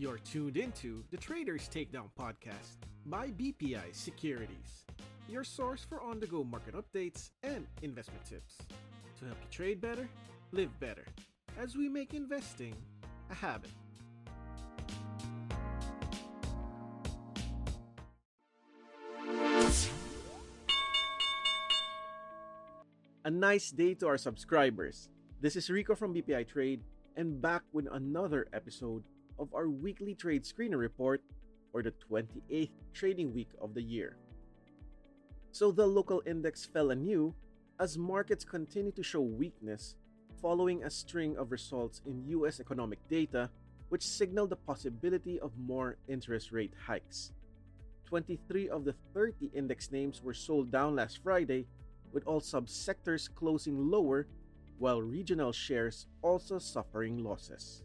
You're tuned into the Traders Takedown podcast by BPI Securities, your source for on the go market updates and investment tips to help you trade better, live better, as we make investing a habit. A nice day to our subscribers. This is Rico from BPI Trade and back with another episode of our weekly trade screener report for the 28th trading week of the year. So the local index fell anew as markets continue to show weakness following a string of results in US economic data which signaled the possibility of more interest rate hikes. 23 of the 30 index names were sold down last Friday, with all subsectors closing lower, while regional shares also suffering losses.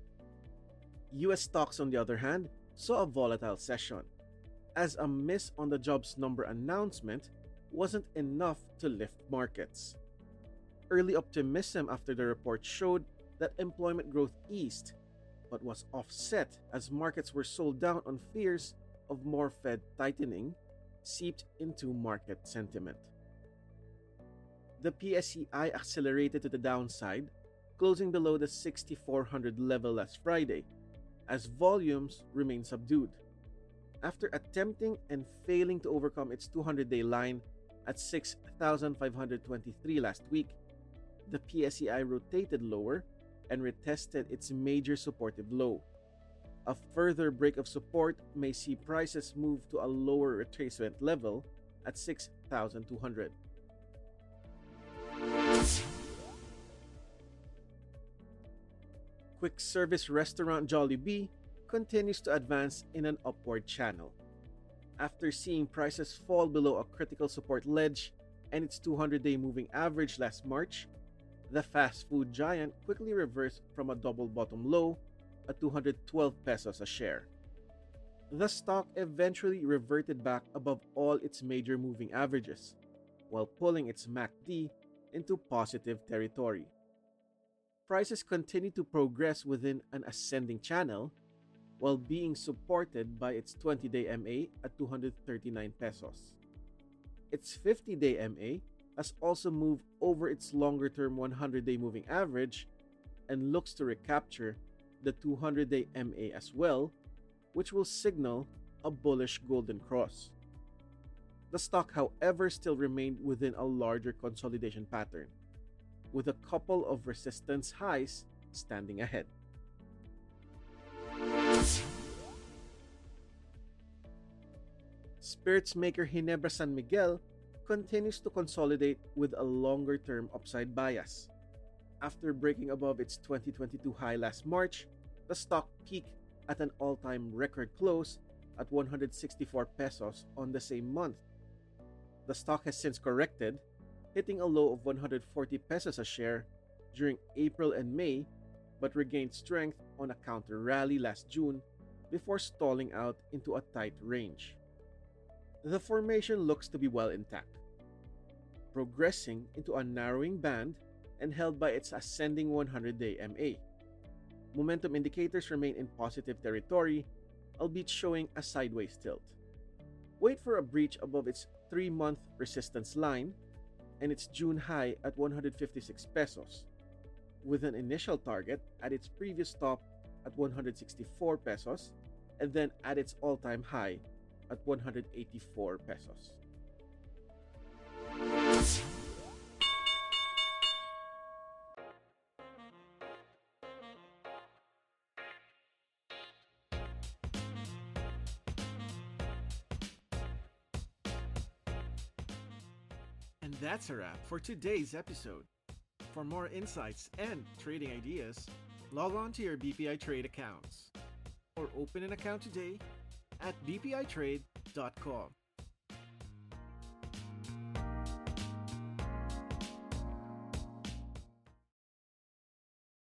US stocks, on the other hand, saw a volatile session, as a miss on the jobs number announcement wasn't enough to lift markets. Early optimism after the report showed that employment growth eased, but was offset as markets were sold down on fears of more Fed tightening seeped into market sentiment. The PSEI accelerated to the downside, closing below the 6400 level last Friday, as volumes remain subdued. After attempting and failing to overcome its 200 day line at 6,523 last week, the PSEI rotated lower and retested its major supportive low. A further break of support may see prices move to a lower retracement level at 6,200. Quick service restaurant Jollibee continues to advance in an upward channel. After seeing prices fall below a critical support ledge and its 200 day moving average last March, the fast food giant quickly reversed from a double bottom low at 212 pesos a share. The stock eventually reverted back above all its major moving averages, while pulling its MACD into positive territory. Prices continue to progress within an ascending channel while being supported by its 20 day MA at 239 pesos. Its 50 day MA has also moved over its longer term 100 day moving average and looks to recapture the 200 day MA as well, which will signal a bullish golden cross. The stock, however, still remained within a larger consolidation pattern, with a couple of resistance highs standing ahead. Spirits maker Ginebra San Miguel continues to consolidate with a longer term upside bias. After breaking above its 2022 high last March, the stock peaked at an all time record close at 164 pesos on the same month. The stock has since corrected, hitting a low of 140 pesos a share during April and May, but regained strength on a counter rally last June before stalling out into a tight range. The formation looks to be well intact, progressing into a narrowing band and held by its ascending 100 day MA. Momentum indicators remain in positive territory, albeit showing a sideways tilt. Wait for a breach above its 3 month resistance line and its June high at 156 pesos, with an initial target at its previous stop at 164 pesos and then at its all time high at 184 pesos. And that's a wrap for today's episode. For more insights and trading ideas, log on to your BPI Trade accounts or open an account today at bpitrade.com.